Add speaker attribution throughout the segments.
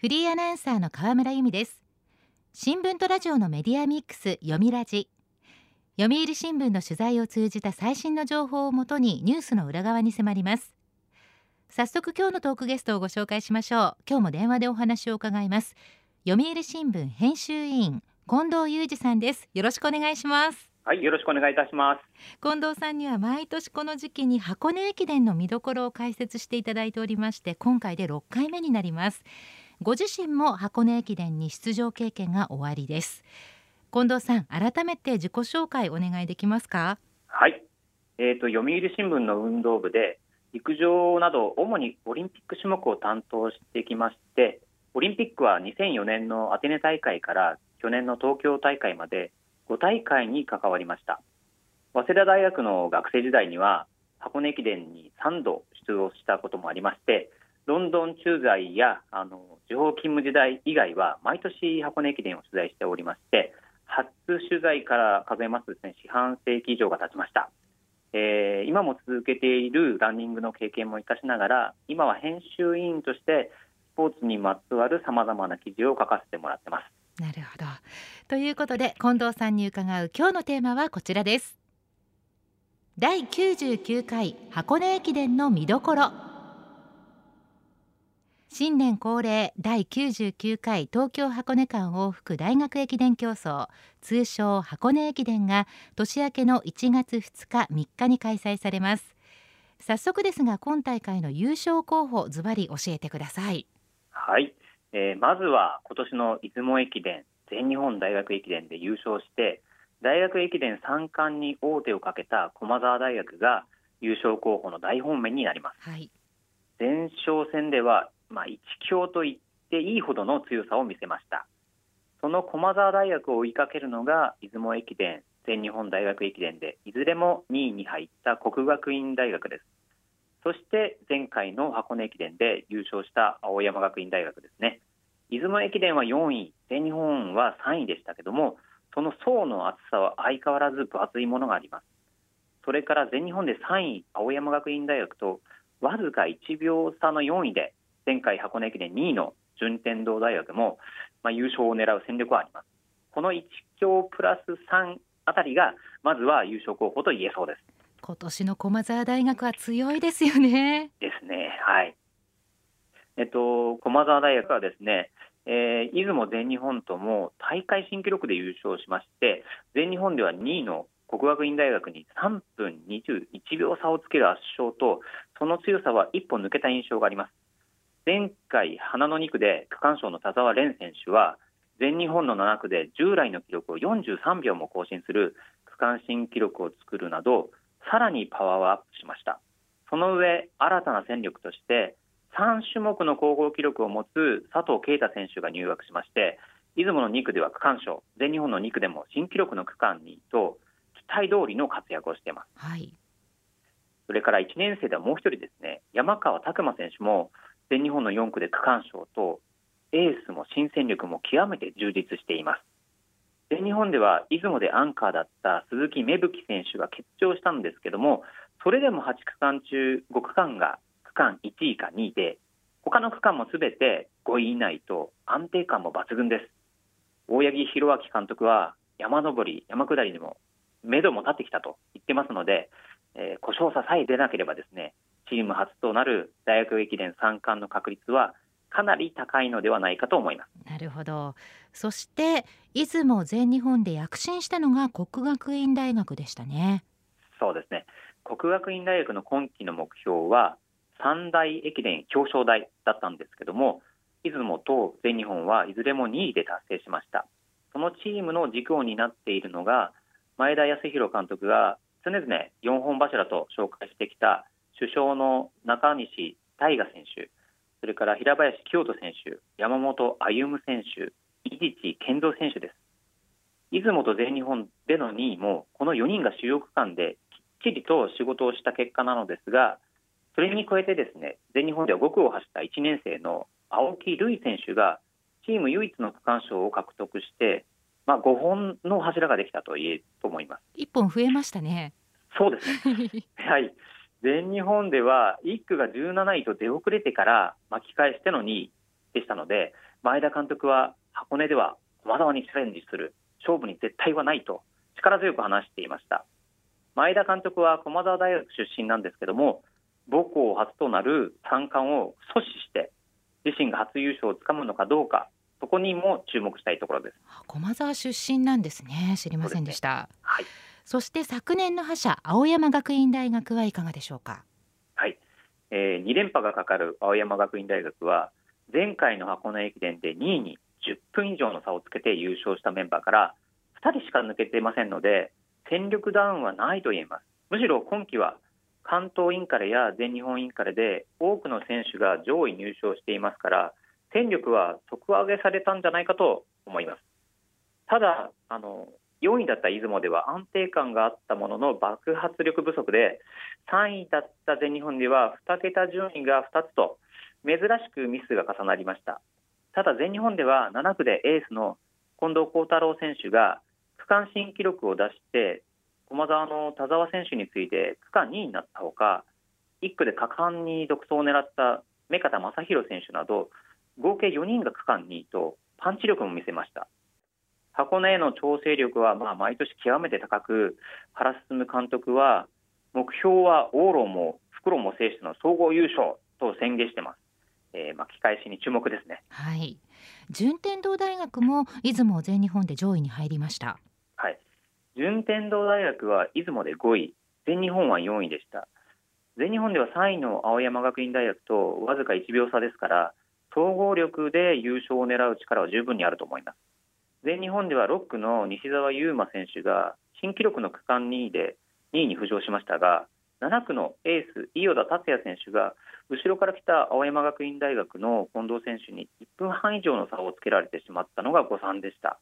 Speaker 1: フリーアナウンサーの河村由美です。新聞とラジオのメディアミックス読みラジ。読売新聞の取材を通じた最新の情報をもとにニュースの裏側に迫ります。早速今日のトークゲストをご紹介しましょう。今日も電話でお話を伺います。読売新聞編集委員近藤裕二さんです。よろしくお願いします。
Speaker 2: はい、よろしくお願いいたします。
Speaker 1: 近藤さんには毎年この時期に箱根駅伝の見どころを解説していただいておりまして、今回で6回目になります。ご自身も箱根駅伝に出場経験がおありです。近藤さん、改めて自己紹介お願いできますか？
Speaker 2: はい、えっ、ー、と読売新聞の運動部で陸上など主にオリンピック種目を担当してきまして、オリンピックは2004年のアテネ大会から去年の東京大会まで5大会に関わりました早稲田大学の学生時代には箱根駅伝に3度出場したこともありましてロンドン駐在やあの地方勤務時代以外は毎年箱根駅伝を取材しておりまして初取材から数えますですね四半世紀以上が経ちました、えー、今も続けているランニングの経験も生かしながら今は編集委員としてスポーツにまつわるさまざまな記事を書かせてもらってます。
Speaker 1: なるほど。ということで近藤さんに伺う今日のテーマはこちらです。第99回箱根駅伝の見どころ。新年恒例第99回東京箱根間往復大学駅伝競争通称箱根駅伝が年明けの1月2日3日に開催されます。早速ですが今大会の優勝候補ズバリ教えてください。
Speaker 2: はい。えー、まずは今年の出雲駅伝全日本大学駅伝で優勝して大学駅伝3冠に王手をかけた駒澤大学が優勝候補の大本命になります、はい、前哨戦では、まあ、一強と言っていいほどの強さを見せました。その駒澤大学を追いかけるのが出雲駅伝全日本大学駅伝でいずれも2位に入った国学院大学です。そして前回の箱根駅伝で優勝した青山学院大学ですね。出雲駅伝は4位全日本は3位でしたけどもその層の厚さは相変わらず分厚いものがあります。それから全日本で3位青山学院大学とわずか1秒差の4位で前回箱根駅伝2位の順天堂大学も、まあ、優勝を狙う戦力はありますこの1強プラス3あたりがまずは優勝候補と言えそうです
Speaker 1: 今年の駒澤大学は強いですよね。
Speaker 2: ですね。はい。えっと駒澤大学はですね、えー、出雲全日本とも大会新記録で優勝しまして、全日本では2位の国学院大学に3分21秒差をつける圧勝と、その強さは一歩抜けた印象があります。前回、花の2区で区間賞の田澤廉選手は、全日本の7区で従来の記録を43秒も更新する区間新記録を作るなど、さらにパワーアップしました。その上新たな戦力として3種目の総合記録を持つ佐藤圭太選手が入学しまして出雲の2区では区間賞全日本の2区でも新記録の区間にと期待通りの活躍をしています、はい、それから1年生ではもう1人ですね山川拓馬選手も全日本の4区で区間賞とエースも新戦力も極めて充実しています。全日本では出雲でアンカーだった鈴木芽吹選手が欠場したんですけどもそれでも8区間中5区間が区間1位か2位で他の区間もすべて5位以内と安定感も抜群です。大八木弘明監督は山登り山下りにも目処も立ってきたと言ってますので、えー、故障者さえ出なければですねチーム初となる大学駅伝3冠の確率はかなり高いのではないかと思います。
Speaker 1: なるほど。そして出雲全日本で躍進したのが国学院大学でしたね。
Speaker 2: そうですね。国学院大学の今期の目標は三大駅伝表彰台だったんですけども出雲と全日本はいずれも2位で達成しました。そのチームの軸を担っているのが前田康弘監督が常々4本柱と紹介してきた首相の中西大我選手それから平林清人選手、山本歩夢選手、伊地健三選手です。出雲と全日本での2位も、この4人が主要区間できっちりと仕事をした結果なのですが、それに加えてですね、全日本では5区を走った1年生の青木瑠衣選手が、チーム唯一の区間賞を獲得して、まあ、5本の柱ができたと言えると思います。
Speaker 1: 1本増えましたね。
Speaker 2: そうですね。はい。全日本では1区が17位と出遅れてから巻き返しての2位でしたので前田監督は箱根では駒澤にチャレンジする勝負に絶対はないと力強く話していました。前田監督は駒澤大学出身なんですけども母校初となる三冠を阻止して自身が初優勝をつかむのかどうかそこにも注目したいところです。
Speaker 1: 駒澤出身なんですね。知りませんでした、ね、
Speaker 2: はい、
Speaker 1: そして昨年の覇者青山学院大学はいかがでしょうか？
Speaker 2: はい、えー、2連覇がかかる青山学院大学は前回の箱根駅伝で2位に10分以上の差をつけて優勝したメンバーから2人しか抜けていませんので戦力ダウンはないと言えます。むしろ今季は関東インカレや全日本インカレで多くの選手が上位入賞していますから戦力は底上げされたんじゃないかと思います。ただあの4位だった出雲では安定感があったものの爆発力不足で3位だった全日本では2桁順位が2つと珍しくミスが重なりました。ただ全日本では7区でエースの近藤幸太郎選手が区間新記録を出して駒澤の田澤選手について区間2位になったほか1区で果敢に独走を狙った目片正弘選手など合計4人が区間2位とパンチ力も見せました。箱根への調整力はまあ毎年極めて高く原進監督は目標は往路も復路も制しての総合優勝と宣言してます、えー、巻き返しに注目ですね。
Speaker 1: はい。順天堂大学も出雲全日本で上位に入りました。
Speaker 2: はい。順天堂大学は出雲で5位。全日本は4位でした。全日本では3位の青山学院大学とわずか1秒差ですから総合力で優勝を狙う力は十分にあると思います全日本では6区の西澤優馬選手が新記録の区間2位で2位に浮上しましたが7区のエース伊予田達也選手が後ろから来た青山学院大学の近藤選手に1分半以上の差をつけられてしまったのが誤算でした。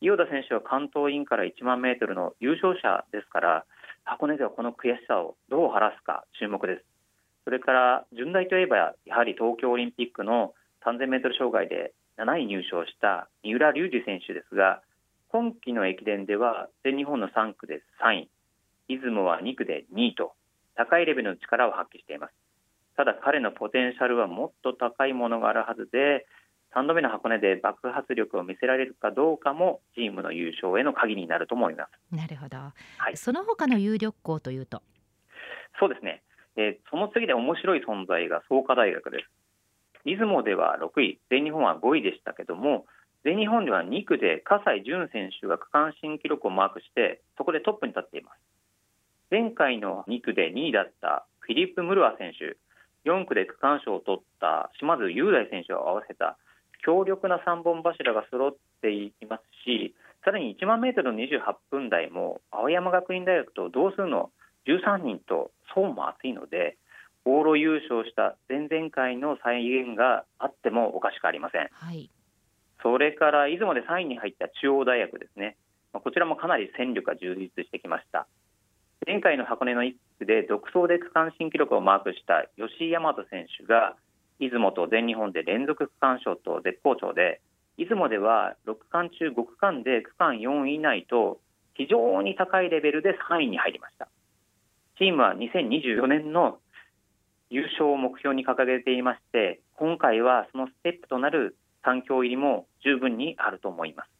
Speaker 2: 伊予田選手は関東インから1万メートルの優勝者ですから箱根ではこの悔しさをどう晴らすか注目です。それから順大といえばやはり東京オリンピックの3000メートル障害で7位入賞した三浦龍司選手ですが今季の駅伝では全日本の3区で3位出雲は2区で2位と高いレベルの力を発揮しています。ただ彼のポテンシャルはもっと高いものがあるはずで3度目の箱根で爆発力を見せられるかどうかもチームの優勝への鍵になると思います。
Speaker 1: なるほど、はい、その他の有力校というと？
Speaker 2: そうですね、えー、その次で面白い存在が創価大学です出雲では6位全日本は5位でしたけども全日本では2区で葛西潤選手が区間新記録をマークしてそこでトップに立っています。前回の2区で2位だったフィリップ・ムルア選手4区で区間賞を取った島津雄大選手を合わせた強力な3本柱が揃っていますしさらに1万メートルの28分台も青山学院大学と同数の13人と層も厚いので往路優勝した前々回の再現があってもおかしくありません、
Speaker 1: はい、
Speaker 2: それから出雲で3位に入った中央大学ですね。こちらもかなり戦力が充実してきました。前回の箱根の1区で独走で区間新記録をマークした吉井大和選手が出雲と全日本で連続区間賞と絶好調で出雲では6区間中5区間で区間4位以内と非常に高いレベルで3位に入りました。チームは2024年の優勝を目標に掲げていまして今回はそのステップとなる3強入りも十分にあると思います。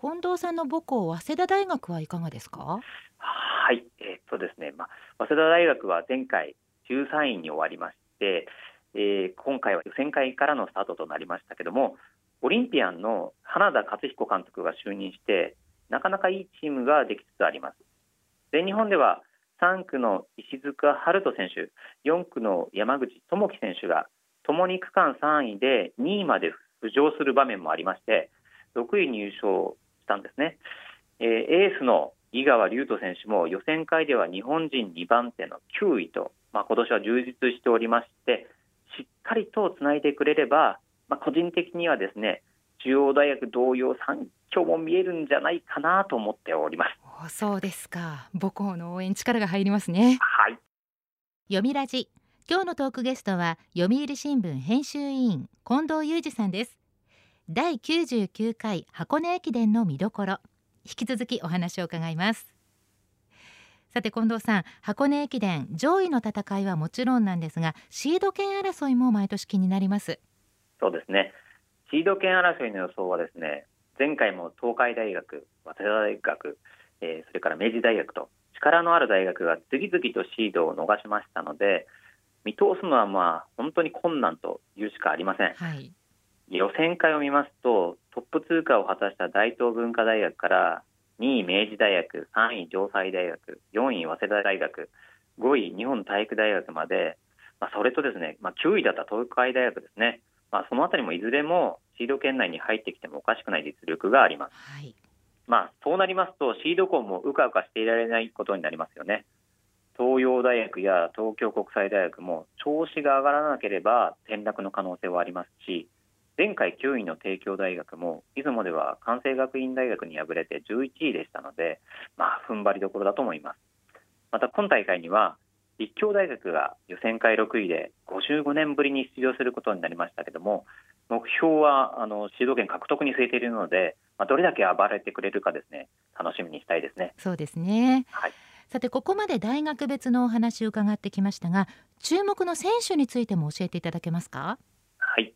Speaker 1: 近藤さんの母校早稲田大学はいかがですか？
Speaker 2: はいえー、っとですね、まあ、早稲田大学は前回13位に終わりましてえー、今回は予選会からのスタートとなりましたけどもオリンピアンの花田勝彦監督が就任してなかなかいいチームができつつあります。全日本では3区の石塚春人選手4区の山口智樹選手がともに区間3位で2位まで浮上する場面もありまして6位入賞したんですね、えー、エースの井川龍斗選手も予選会では日本人2番手の9位と、まあ、今年は充実しておりましてしっかりとつないでくれれば、まあ、個人的にはですね中央大学同様3強も見えるんじゃないかなと思っております。
Speaker 1: そうですか。母校の応援力が入りますね。
Speaker 2: はい。
Speaker 1: 読みラジ。今日のトークゲストは読売新聞編集委員近藤裕二さんです。第99回箱根駅伝の見どころ。引き続きお話を伺います。さて近藤さん箱根駅伝上位の戦いはもちろんなんですがシード権争いも毎年気になります。
Speaker 2: そうですね。シード権争いの予想はですね、前回も東海大学、早稲田大学、えー、それから明治大学と力のある大学が次々とシードを逃しましたので、見通すのはまあ本当に困難というしかありません。はい、予選会を見ますと、トップ通過を果たした大東文化大学から2位明治大学、3位城西大学、4位早稲田大学、5位日本体育大学まで、まあ、それとですね、まあ、9位だった東海大学ですね、まあ、そのあたりもいずれもシード圏内に入ってきてもおかしくない実力があります。はい、まあ、そうなりますと、シード校もうかうかしていられないことになりますよね。東洋大学や東京国際大学も調子が上がらなければ転落の可能性はありますし、前回9位の帝京大学も出雲では関西学院大学に敗れて11位でしたので、まあ踏ん張りどころだと思います。また今大会には立教大学が予選会6位で55年ぶりに出場することになりましたけども、目標はあのシード権獲得に据えているので、まあ、どれだけ暴れてくれるかですね、楽しみにしたいですね。
Speaker 1: そうですね。
Speaker 2: はい。
Speaker 1: さてここまで大学別のお話を伺ってきましたが注目の選手についても教えていただけますか？
Speaker 2: はい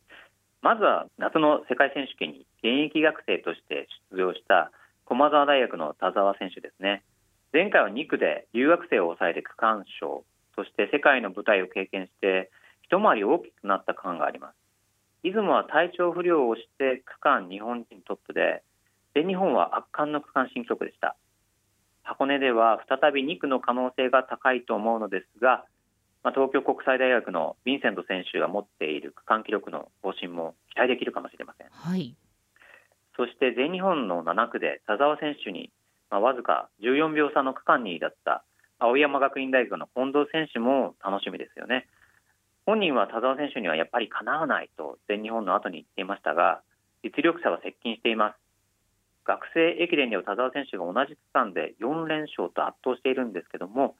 Speaker 2: まずは夏の世界選手権に現役学生として出場した駒澤大学の田澤選手ですね前回は2区で留学生を抑えて区間賞そして世界の舞台を経験して一回り大きくなった区間があります。出雲は体調不良をして区間日本人トップで全日本は圧巻の区間新記録でした。箱根では再び2区の可能性が高いと思うのですが、まあ、東京国際大学のヴィンセント選手が持っている区間記録の更新も期待できるかもしれません。
Speaker 1: はい、
Speaker 2: そして全日本の7区で田澤選手に、まあ、わずか14秒差の区間2位だった青山学院大学の近藤選手も楽しみですよね。本人は田澤選手にはやっぱりかなわないと全日本の後に言っていましたが、実力者は接近しています。学生駅伝では田澤選手が同じ区間で4連勝と圧倒しているんですけども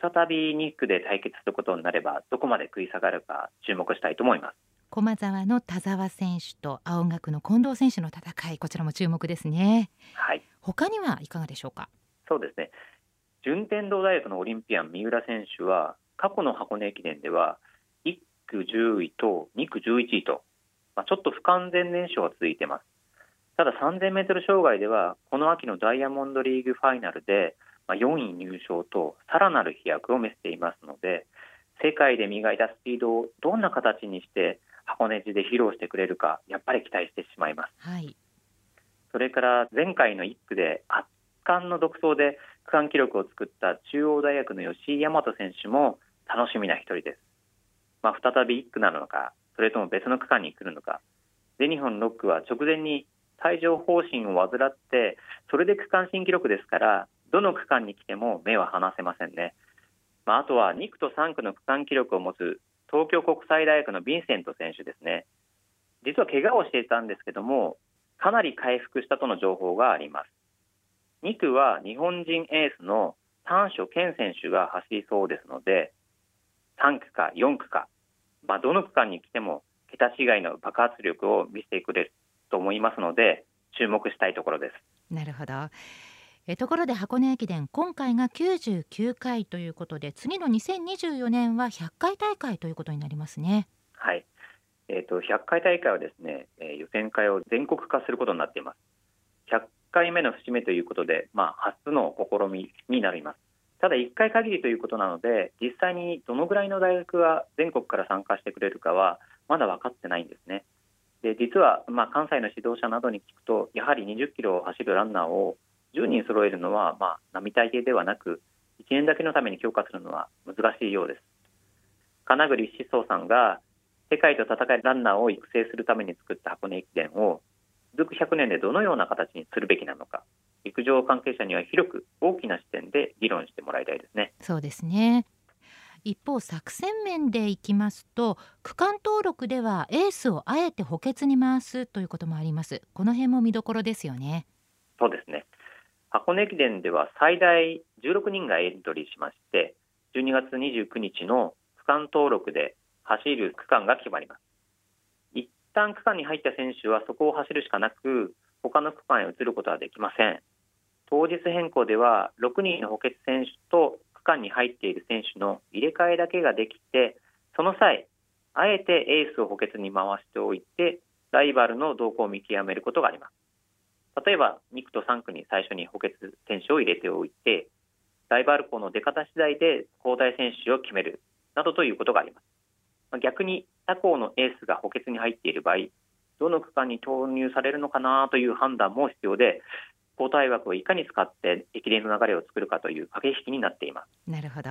Speaker 2: 再び2区で対決することになればどこまで食い下がるか注目したいと思います。
Speaker 1: 駒澤の田澤選手と青学の近藤選手の戦いこちらも注目ですね。
Speaker 2: はい。
Speaker 1: 他にはいかがでしょうか？
Speaker 2: そうですね順天堂大学のオリンピアン三浦選手は過去の箱根駅伝では1区10位と2区11位と、まあ、ちょっと不完全燃焼が続いています。ただ3000メートル障害ではこの秋のダイヤモンドリーグファイナルで4位入賞とさらなる飛躍を見せていますので世界で磨いたスピードをどんな形にして箱根路で披露してくれるかやっぱり期待してしまいます、
Speaker 1: はい、
Speaker 2: それから前回の1区で圧巻の独走で区間記録を作った中央大学の吉井大和選手も楽しみな一人です、まあ、再び1区なのかそれとも別の区間に来るのか。全日本6区は直前に帯状疱疹を患ってそれで区間新記録ですからどの区間に来ても目は離せませんね、まあ、あとは2区と3区の区間記録を持つ東京国際大学のヴィンセント選手ですね。実は怪我をしていたんですけどもかなり回復したとの情報があります。2区は日本人エースの丹所健選手が走りそうですので3区か4区か、まあ、どの区間に来ても桁違いの爆発力を見せてくれると思いますので注目したいところです。
Speaker 1: なるほど。えところで箱根駅伝今回が99回ということで次の2024年は100回大会ということになりますね。
Speaker 2: はい。えーと、100回大会はですね、えー、予選会を全国化することになっています。100回目の節目ということで、まあ、初の試みになります。ただ1回限りということなので実際にどのぐらいの大学が全国から参加してくれるかはまだ分かってないんですね。で実は、まあ、関西の指導者などに聞くとやはり20キロを走るランナーを10人揃えるのは、まあ、並大抵ではなく1年だけのために強化するのは難しいようです。金栗志宗さんが世界と戦えるランナーを育成するために作った箱根駅伝を続く100年でどのような形にするべきなのか陸上関係者には広く大きな視点で議論してもらいたいですね。
Speaker 1: そうですね。一方作戦面でいきますと区間登録ではエースをあえて補欠に回すということもあります。この辺も見どころですよね。
Speaker 2: そうですね。箱根駅伝では最大16人がエントリーしまして12月29日の区間登録で走る区間が決まります。一旦区間に入った選手はそこを走るしかなく他の区間へ移ることはできません。当日変更では6人の補欠選手と区間に入っている選手の入れ替えだけができてその際あえてエースを補欠に回しておいてライバルの動向を見極めることがあります。例えば2区と3区に最初に補欠選手を入れておいてライバル校の出方次第で交代選手を決めるなどということがあります。逆に他校のエースが補欠に入っている場合どの区間に投入されるのかなという判断も必要で交代枠をいかに使って駅伝の流れを作るかという駆け引きになっています。
Speaker 1: なるほど。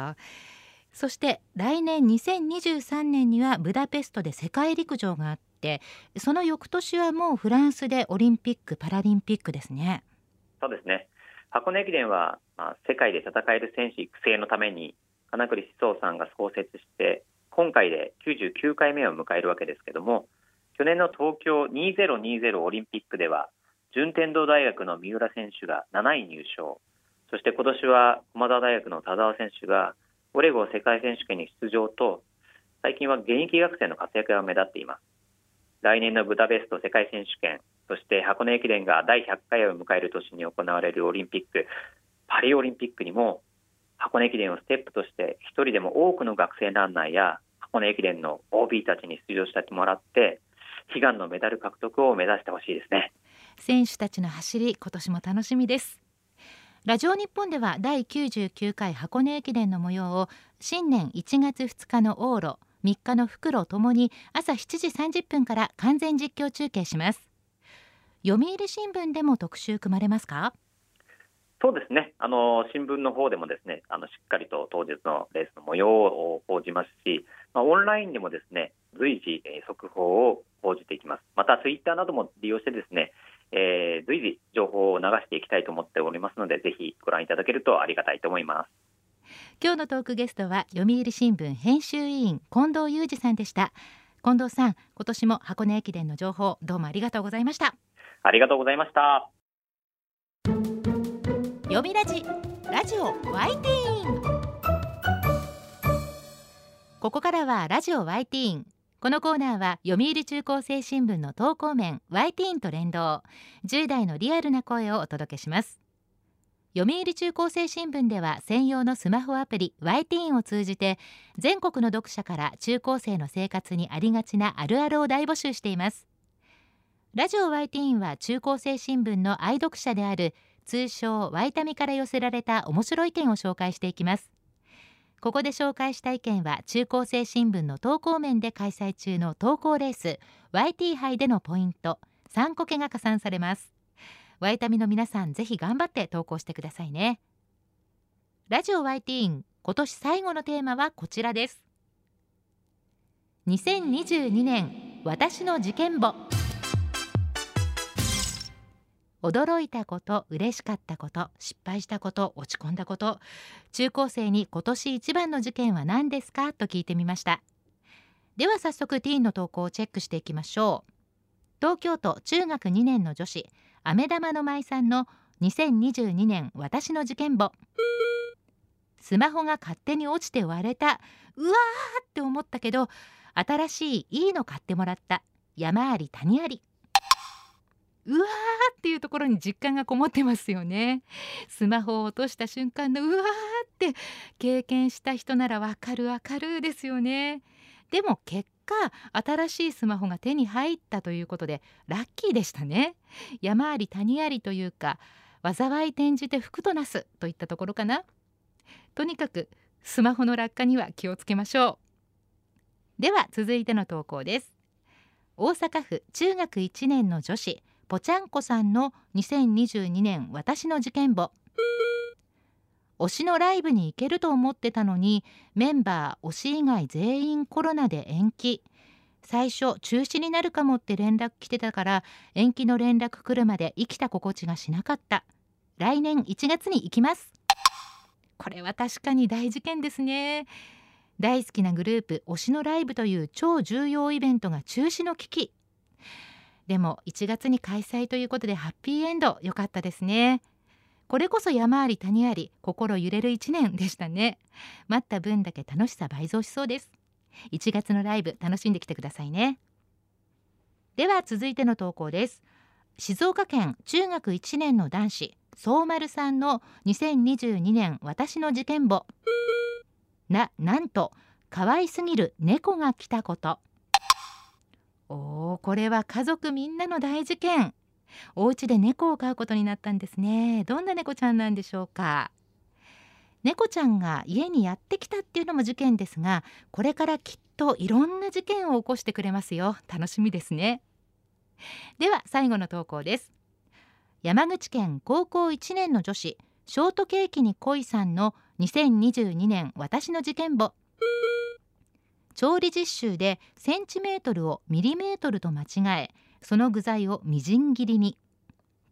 Speaker 1: そして来年2023年にはブダペストで世界陸上があってその翌年はもうフランスでオリンピック・パラリンピックですね。
Speaker 2: そうですね。箱根駅伝は、まあ、世界で戦える選手育成のために金栗思想さんが創設して今回で99回目を迎えるわけですけども去年の東京2020オリンピックでは順天堂大学の三浦選手が7位入賞。そして今年は駒澤大学の田澤選手がオレゴン世界選手権に出場と最近は現役学生の活躍が目立っています。来年のブダペスト世界選手権そして箱根駅伝が第100回を迎える年に行われるオリンピックパリオリンピックにも箱根駅伝をステップとして一人でも多くの学生ランナーや箱根駅伝の OB たちに出場してもらって悲願のメダル獲得を目指してほしいですね。
Speaker 1: 選手たちの走り今年も楽しみです。ラジオ日本では第99回箱根駅伝の模様を新年1月2日の往路3日の袋ともに朝7時30分から完全実況中継します。読売新聞でも特集組まれますか？
Speaker 2: そうですね。あの新聞の方でもですねあのしっかりと当日のレースの模様を報じますし、まあ、オンラインでもですね随時、え速報を報じていきます。またツイッターなども利用してですねえー、随時情報を流していきたいと思っておりますのでぜひご覧いただけるとありがたいと思います。
Speaker 1: 今日のトークゲストは読売新聞編集委員近藤裕二さんでした。近藤さん今年も箱根駅伝の情報どうもありがとうございました。
Speaker 2: ありがとうございました
Speaker 1: 読みラジラジオワイティーン。ここからはラジオワイティーン。このコーナーは読売中高生新聞の投稿面 y ティーンと連動。10代のリアルな声をお届けします。読売中高生新聞では専用のスマホアプリ y ティーンを通じて全国の読者から中高生の生活にありがちなあるあるを大募集しています。ラジオ y ティーンは中高生新聞の愛読者である通称ワイタミから寄せられた面白い意見を紹介していきます。ここで紹介した意見は中高生新聞の投稿面で開催中の投稿レース YT 杯でのポイント3個けが加算されます。ワイタミの皆さんぜひ頑張って投稿してくださいね。ラジオ YT 今年最後のテーマはこちらです。2022年私の事件簿。驚いたこと嬉しかったこと失敗したこと落ち込んだこと中高生に今年一番の事件は何ですか？と聞いてみました。では早速ティーンの投稿をチェックしていきましょう。東京都中学2年の女子飴玉の舞さんの2022年私の事件簿。スマホが勝手に落ちて割れた。うわーって思ったけど新しいいいの買ってもらった。山あり谷あり。うわーっていうところに実感がこもってますよね。スマホを落とした瞬間のうわーって経験した人ならわかるわかるですよね。でも結果新しいスマホが手に入ったということでラッキーでしたね。山あり谷ありというか災い転じて福となすといったところかな。とにかくスマホの落下には気をつけましょう。では続いての投稿です。大阪府中学1年の女子。ぽちゃんこさんの2022年私の事件簿推しのライブに行けると思ってたのにメンバー推し以外全員コロナで延期。最初中止になるかもって連絡来てたから延期の連絡来るまで生きた心地がしなかった。来年1月に行きます。これは確かに大事件ですね。大好きなグループ推しのライブという超重要イベントが中止の危機。でも1月に開催ということでハッピーエンド。良かったですね。これこそ山あり谷あり心揺れる1年でしたね。待った分だけ楽しさ倍増しそうです。1月のライブ楽しんできてくださいね。では続いての投稿です。静岡県中学1年の男子相丸さんの2022年私の事件簿。ななんと可愛すぎる猫が来たこと。おーこれは家族みんなの大事件。お家で猫を飼うことになったんですね。どんな猫ちゃんなんでしょうか。猫ちゃんが家にやってきたっていうのも事件ですがこれからきっといろんな事件を起こしてくれますよ。楽しみですね。では最後の投稿です。山口県高校1年の女子ショートケーキに恋さんの2022年私の事件簿。調理実習でセンチメートルをミリメートルと間違えその具材をみじん切りに。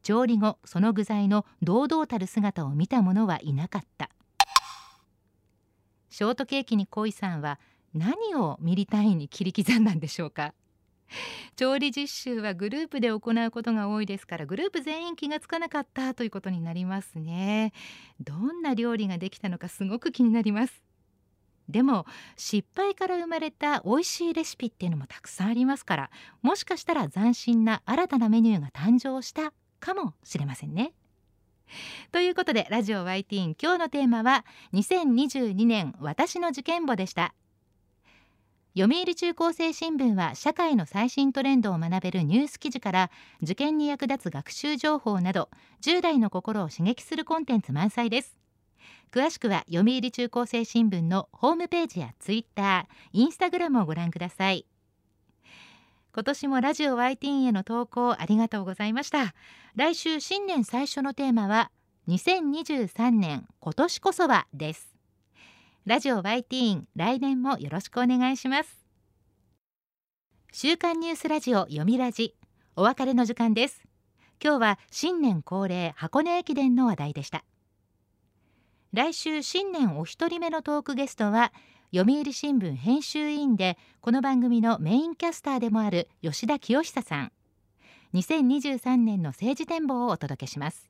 Speaker 1: 調理後その具材の堂々たる姿を見た者はいなかった。ショートケーキに恋さんは何をミリ単位に切り刻んだんでしょうか？調理実習はグループで行うことが多いですからグループ全員気がつかなかったということになりますね。どんな料理ができたのかすごく気になります。でも失敗から生まれた美味しいレシピっていうのもたくさんありますからもしかしたら斬新な新たなメニューが誕生したかもしれませんね。ということでラジオ YT 今日のテーマは2022年私の受験簿でした読売中高生新聞は社会の最新トレンドを学べるニュース記事から受験に役立つ学習情報など10代の心を刺激するコンテンツ満載です詳しくは読売中高生新聞のホームページやツイッター、インスタグラムをご覧ください。今年もラジオ YT への投稿ありがとうございました。来週新年最初のテーマは2023年今年こそはです。ラジオ YT 来年もよろしくお願いします。週刊ニュースラジオ読みラジお別れの時間です。今日は新年恒例箱根駅伝の話題でした。来週新年お一人目のトークゲストは読売新聞編集委員でこの番組のメインキャスターでもある吉田清久さん。2023年の政治展望をお届けします。